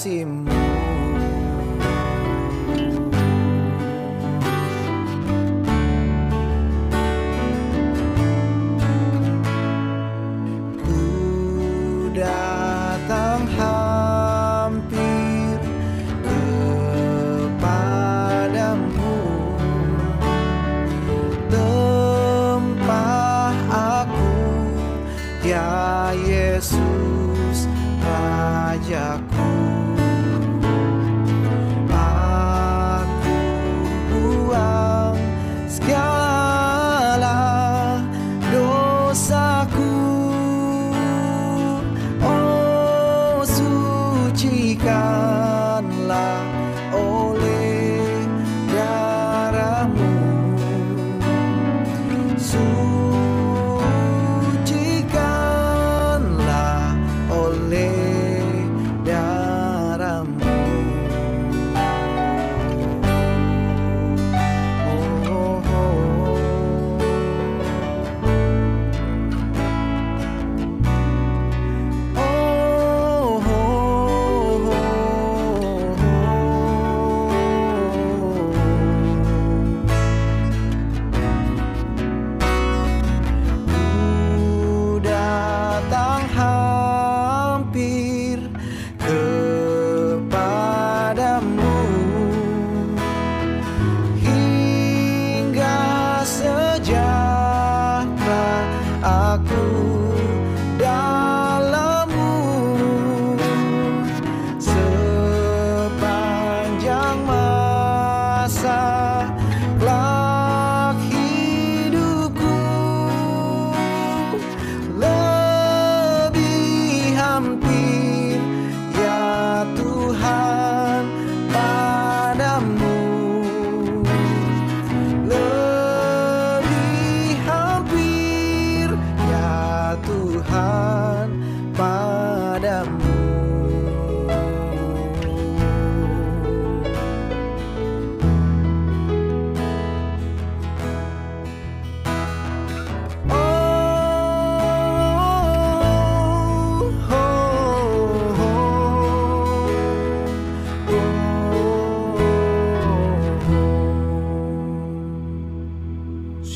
see him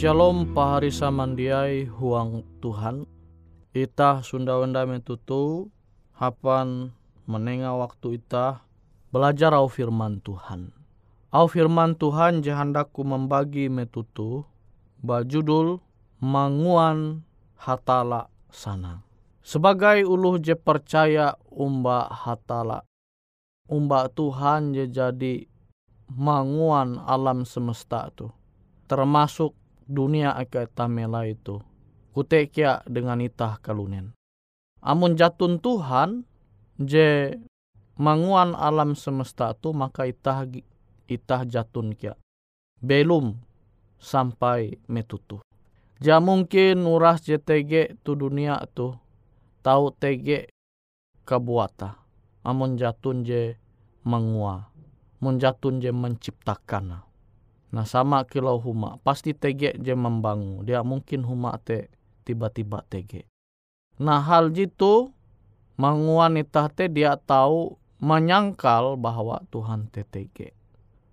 Shalom pahari samandiai huang Tuhan. Itah sunda wenda metutu hapan menenga waktu itah belajar au firman Tuhan. Au firman Tuhan jahandaku membagi metutu bajudul manguan hatala sana. Sebagai uluh je percaya umba hatala. Umba Tuhan je jadi manguan alam semesta tu. termasuk dunia aka tamela itu. Kutekia dengan itah kalunen. Amun jatun Tuhan je manguan alam semesta tu maka itah itah jatun kia. Belum sampai metutu ja mungkin uras JTG tu dunia tu tahu TG kabuata. Amun jatun je mengua mun jatun je menciptakan nah sama kilau huma pasti TG je membangun dia mungkin huma te tiba-tiba TG. Nah hal jitu manguan te dia tahu menyangkal bahwa Tuhan TTG.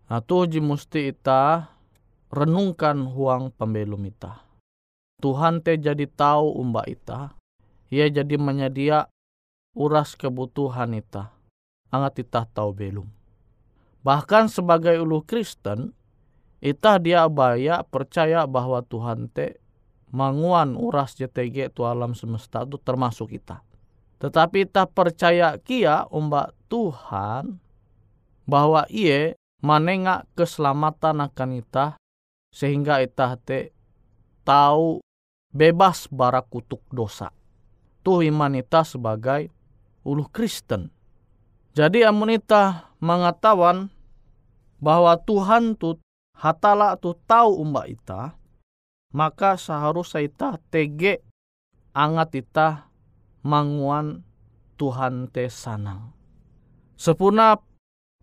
Nah tuh ji musti ita renungkan huang pembelum ita. Tuhan te jadi tahu umba ita. Ia jadi menyedia uras kebutuhan ita. Angat ita tahu belum. Bahkan sebagai ulu Kristen, ita dia baya percaya bahwa Tuhan te manguan uras JTG tu alam semesta itu termasuk kita. Tetapi kita percaya kia umba Tuhan bahwa ia manenga keselamatan akan kita sehingga kita te tahu bebas bara kutuk dosa. Tuh iman kita sebagai ulu Kristen. Jadi amun kita mengatakan bahwa Tuhan tu hatala tu tahu umba kita, maka seharusnya ita tege angat ita manguan Tuhan te sanang. Sepuna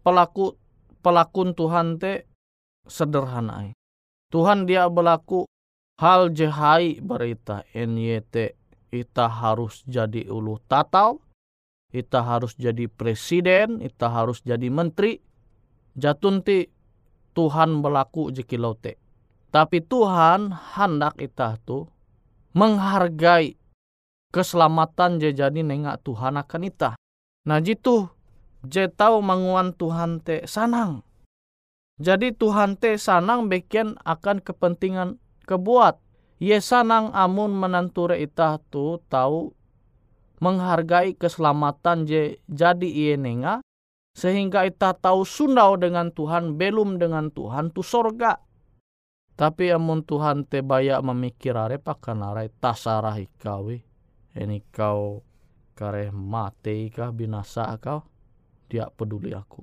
pelaku pelakun Tuhan te sederhana. Tuhan dia berlaku hal jehai berita NYT ita harus jadi ulu tatau, ita harus jadi presiden, ita harus jadi menteri. Jatunti Tuhan berlaku jekilote. Tapi Tuhan hendak kita tu menghargai keselamatan je jadi nengak Tuhan akan ita. Nah jitu je tahu manguan Tuhan te sanang. Jadi Tuhan te sanang bikin akan kepentingan kebuat. Ye sanang amun menanture ita tu tahu menghargai keselamatan je jadi iye nenga sehingga ita tahu sundau dengan Tuhan belum dengan Tuhan tu sorga tapi amun Tuhan te baya memikir are pakan are tasarah ikawi. Ini kau kare mati kah binasa kau. Dia peduli aku.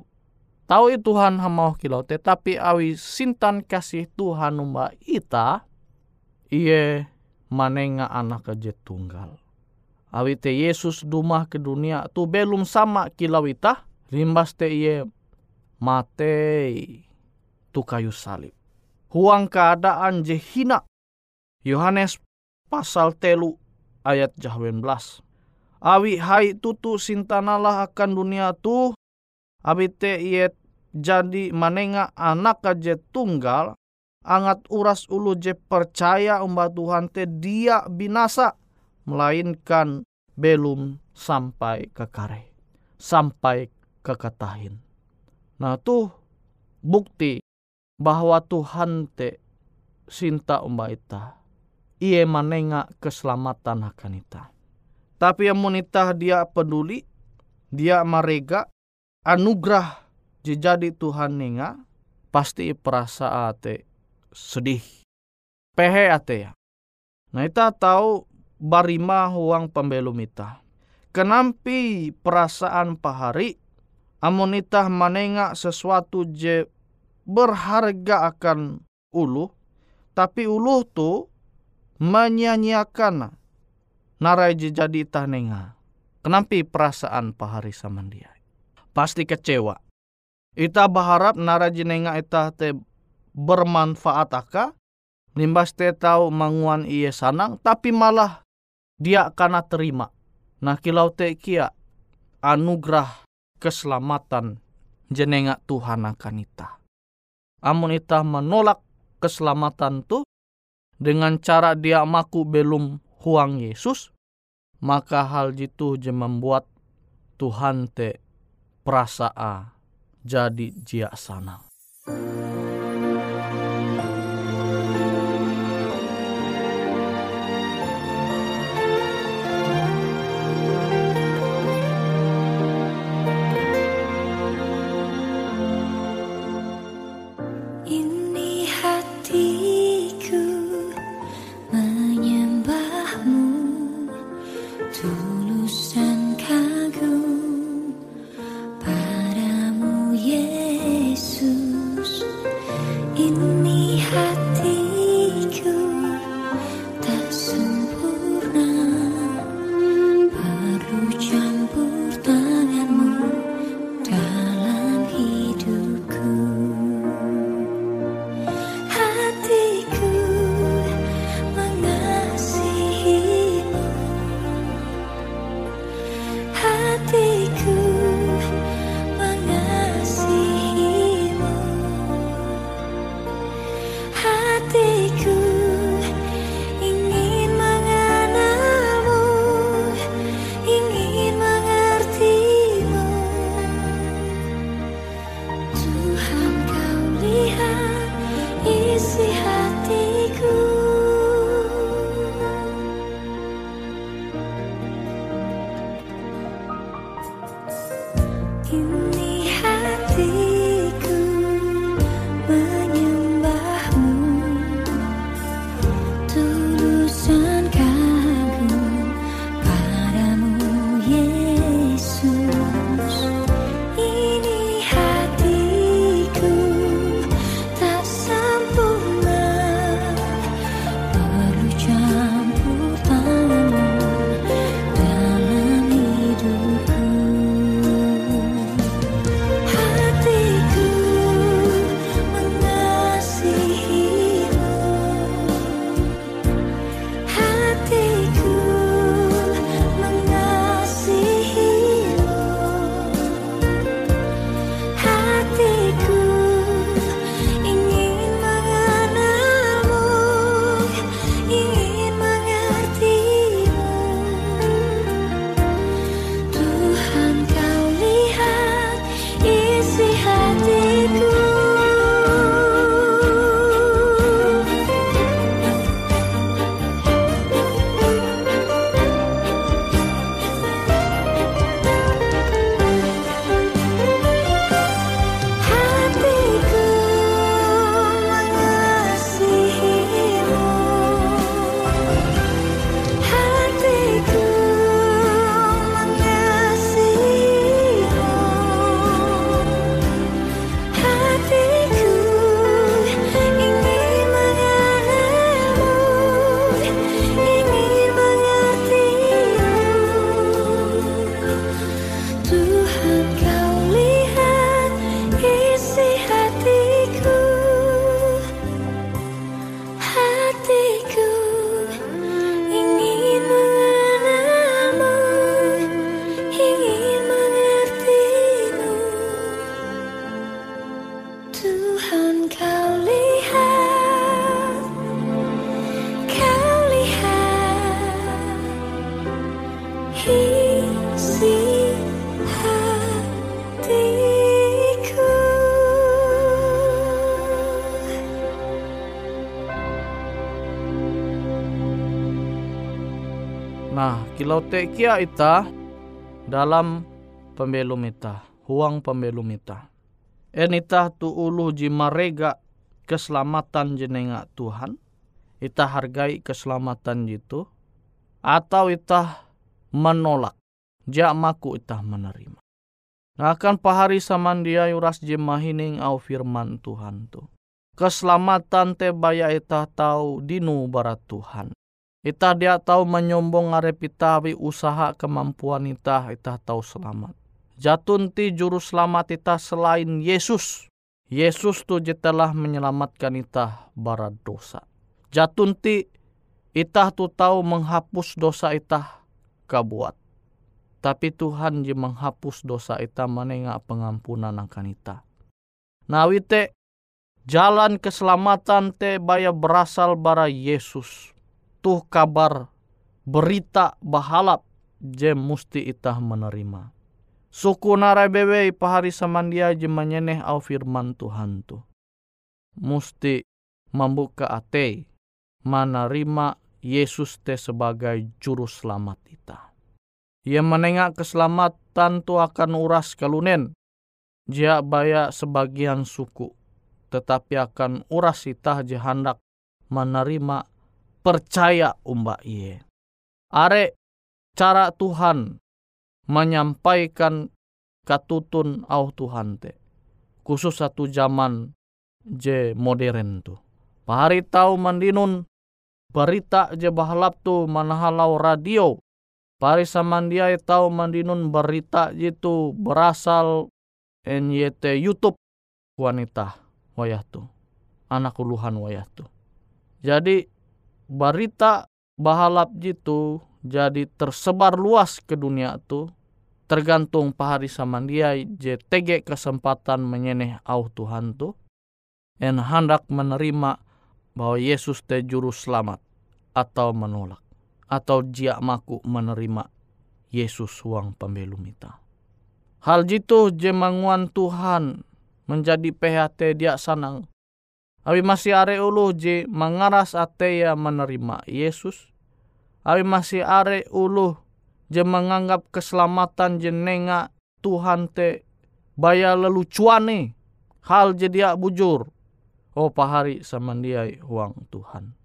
Tahu itu Tuhan hamau kilau tetapi awi sintan kasih Tuhan umba ita iye manenga anak aja tunggal. Awi te Yesus dumah ke dunia tu belum sama kilau ita limbas te iye mate tu kayu salib huang keadaan jehina. Yohanes pasal telu ayat jahwen belas. Awi hai tutu sintanalah akan dunia tu. Abi te iet jadi manenga anak aja tunggal. Angat uras ulu je percaya umba Tuhan te dia binasa. Melainkan belum sampai ke kare. Sampai ke katahin. Nah tuh bukti bahwa Tuhan te sinta ita. Ie manenga keselamatan akan ita. Tapi yang monita dia peduli, dia marega anugerah jadi Tuhan nenga, pasti perasa ate sedih. Pehe ate ya. Nah ita tahu barima huang pembelum ita. Kenampi perasaan pahari, amonita manenga sesuatu je berharga akan ulu, tapi ulu tu menyanyiakan narai jadi tanenga. Kenapa perasaan pahari sama dia? Pasti kecewa. Ita berharap nara jenenga ita te bermanfaat aka, limbas te tahu manguan iye sanang, tapi malah dia karena terima. Nah kilau te kia anugerah keselamatan jenenga Tuhan akan ita amun ita menolak keselamatan tu dengan cara dia maku belum huang Yesus, maka hal itu je membuat Tuhan te perasa jadi jia sana. Kilau te kia ita dalam pembelum ita, huang pembelum ita. Enita tu ulu ji marega keselamatan jenenga Tuhan. Ita hargai keselamatan jitu. Atau ita menolak. Jak maku ita menerima. Nah akan pahari samandia yuras jemahining au firman Tuhan tu. Keselamatan te baya ita tahu dinu barat Tuhan. Ita dia tahu menyombong arep ita usaha kemampuan ita, ita tahu selamat. Jatun ti juru selamat ita selain Yesus. Yesus tu telah menyelamatkan ita barat dosa. Jatun ti ita tu tahu menghapus dosa ita kabuat tapi Tuhan je menghapus dosa ita menengah pengampunan akan ita. Nah wite jalan keselamatan te baya berasal bara Yesus. Tuh kabar berita bahalap je musti ita menerima. Suku narai bebe pahari samandia je menyeneh au firman Tuhan tu. Musti membuka ate menerima Yesus te sebagai juru selamat ita. Ia menengak keselamatan tu akan uras kalunen. Jia baya sebagian suku. Tetapi akan uras itah hendak menerima percaya umba iye. Are cara Tuhan menyampaikan katutun au Tuhan te. Khusus satu zaman je modern tu. Pahari tahu mandinun berita je bahalap tu manahalau radio Pari samandiai tahu mandinun berita itu berasal NYT YouTube wanita wayah tu. Anak uluhan wayah tu. Jadi berita bahalap jitu jadi tersebar luas ke dunia tu tergantung pahari samandiai JTG kesempatan menyeneh au Tuhan tu en hendak menerima bahwa Yesus te juru selamat atau menolak atau jia maku menerima Yesus uang pembelum ita. Hal jitu jemanguan Tuhan menjadi PHT dia sanang. Abi masih are ulu je mengaras ate ya menerima Yesus. Abi masih are ulu je menganggap keselamatan jenenga Tuhan te baya lelucuane. Hal jadi bujur. Oh pahari samandiai huang Tuhan.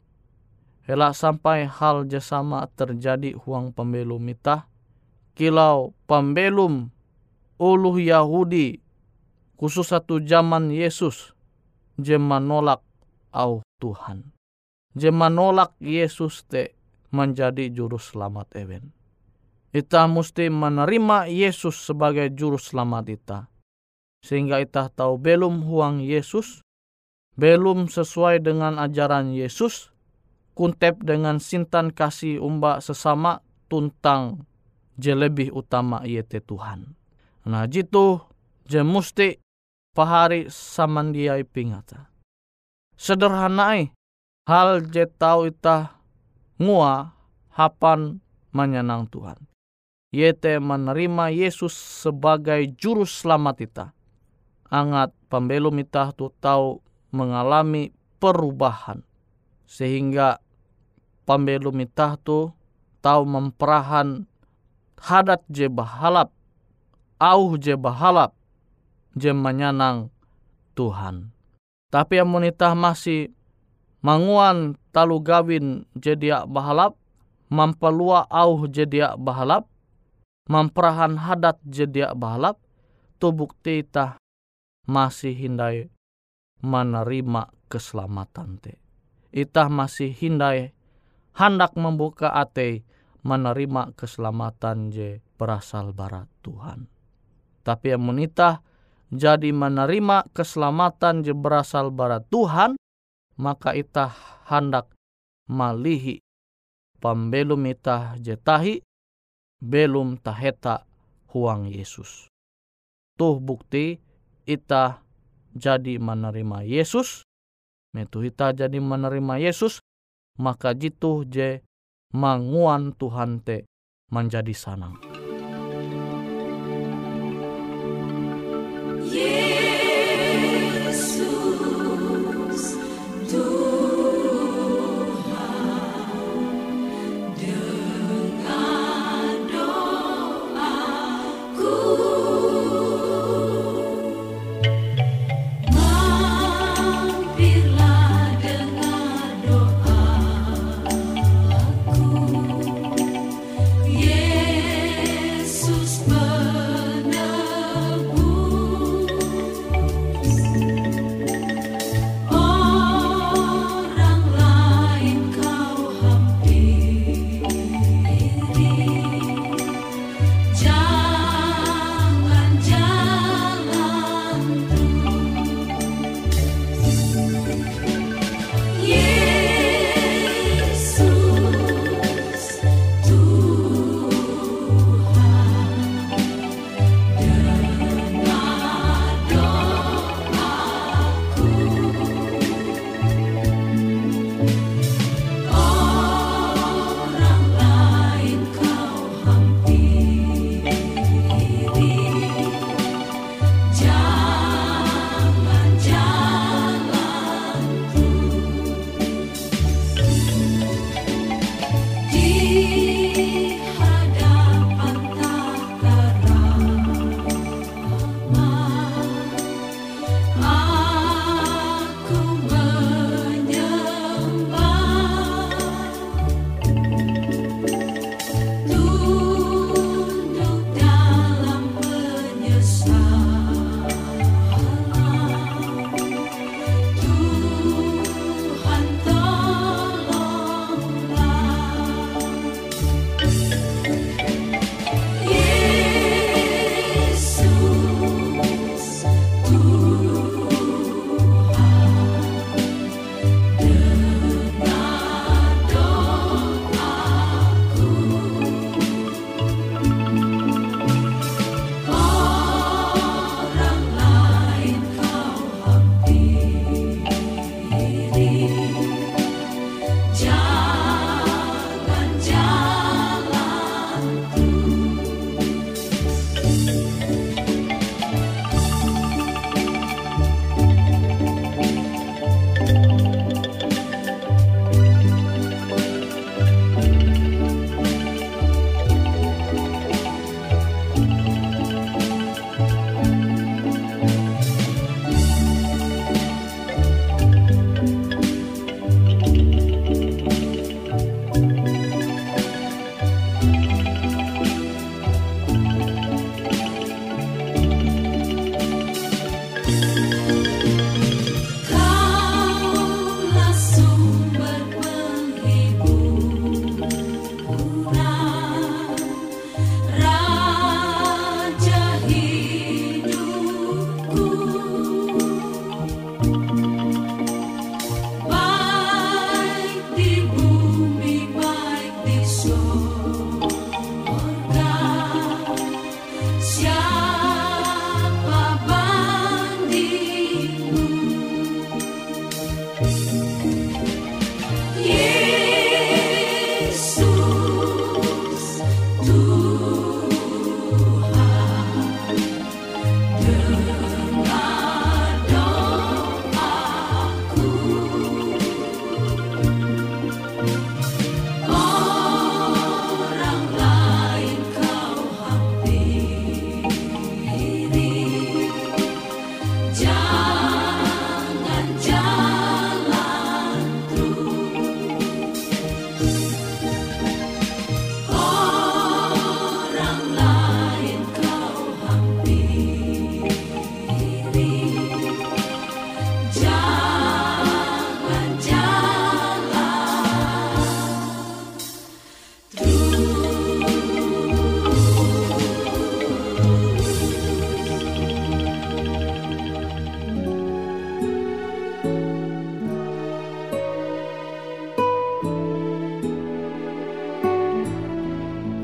Hela sampai hal jasama terjadi huang pembelum itah. Kilau pembelum uluh Yahudi khusus satu zaman Yesus je menolak au Tuhan. Je menolak Yesus te menjadi juru selamat ewen. Ita mesti menerima Yesus sebagai juru selamat ita. Sehingga ita tahu belum huang Yesus, belum sesuai dengan ajaran Yesus, kuntep dengan sintan kasih umba sesama tuntang je lebih utama te Tuhan. Nah jitu je musti pahari samandiai pingata. Sederhanai hal je tau ita ngua hapan menyenang Tuhan. Yete menerima Yesus sebagai juru selamat ita. Angat pembelum ita tu tahu mengalami perubahan. Sehingga pambelu mitah tu tau memperahan hadat je bahalap au je bahalap je menyanang Tuhan. Tapi yang monitah masih manguan talu gawin je dia bahalap, mampalua au je dia bahalap, memperahan hadat je dia bahalap, tu bukti tah masih hindai menerima keselamatan te. Itah masih hindai hendak membuka ate menerima keselamatan je berasal barat Tuhan. Tapi yang menitah jadi menerima keselamatan je berasal barat Tuhan, maka itah hendak malihi pembelum itah jetahi belum taheta huang Yesus. Tuh bukti itah jadi menerima Yesus, metu ita jadi menerima Yesus, maka jitu je manguan Tuhan te menjadi sanang.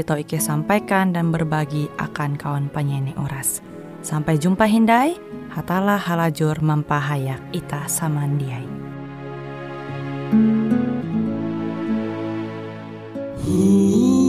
tau Ike sampaikan dan berbagi akan kawan penyanyi Uras. Sampai jumpa Hindai, hatalah halajur mempahayak ita samandiai. Ada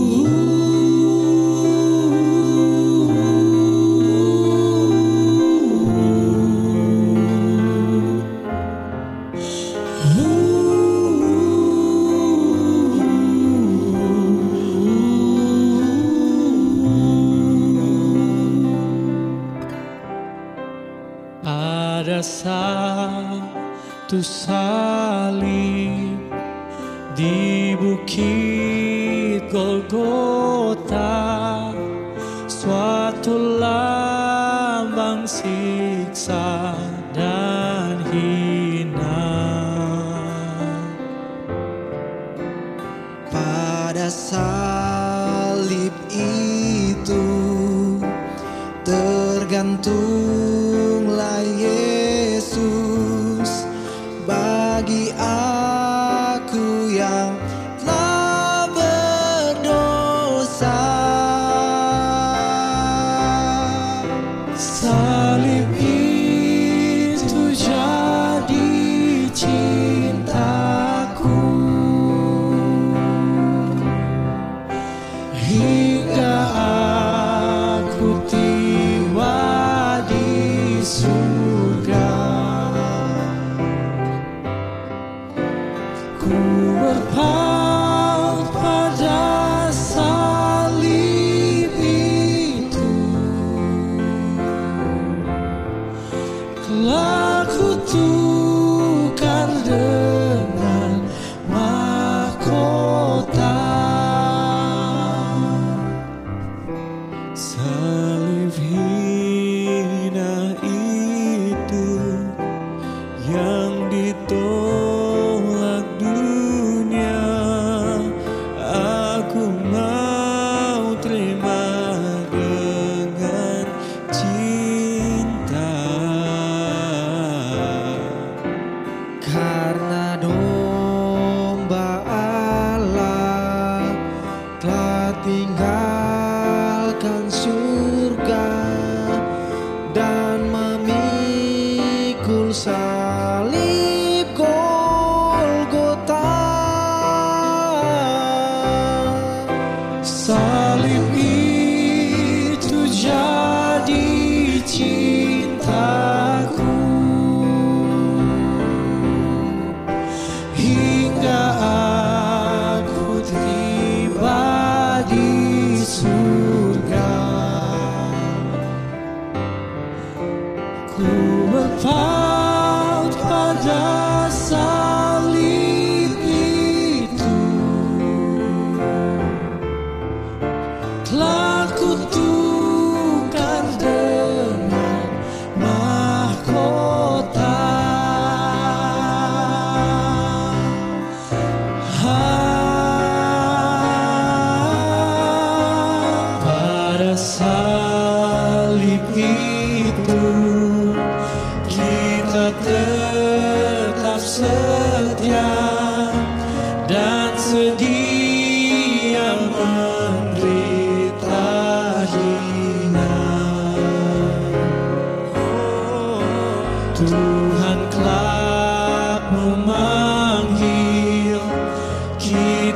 cruel time.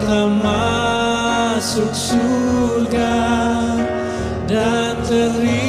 telah masuk surga dan terima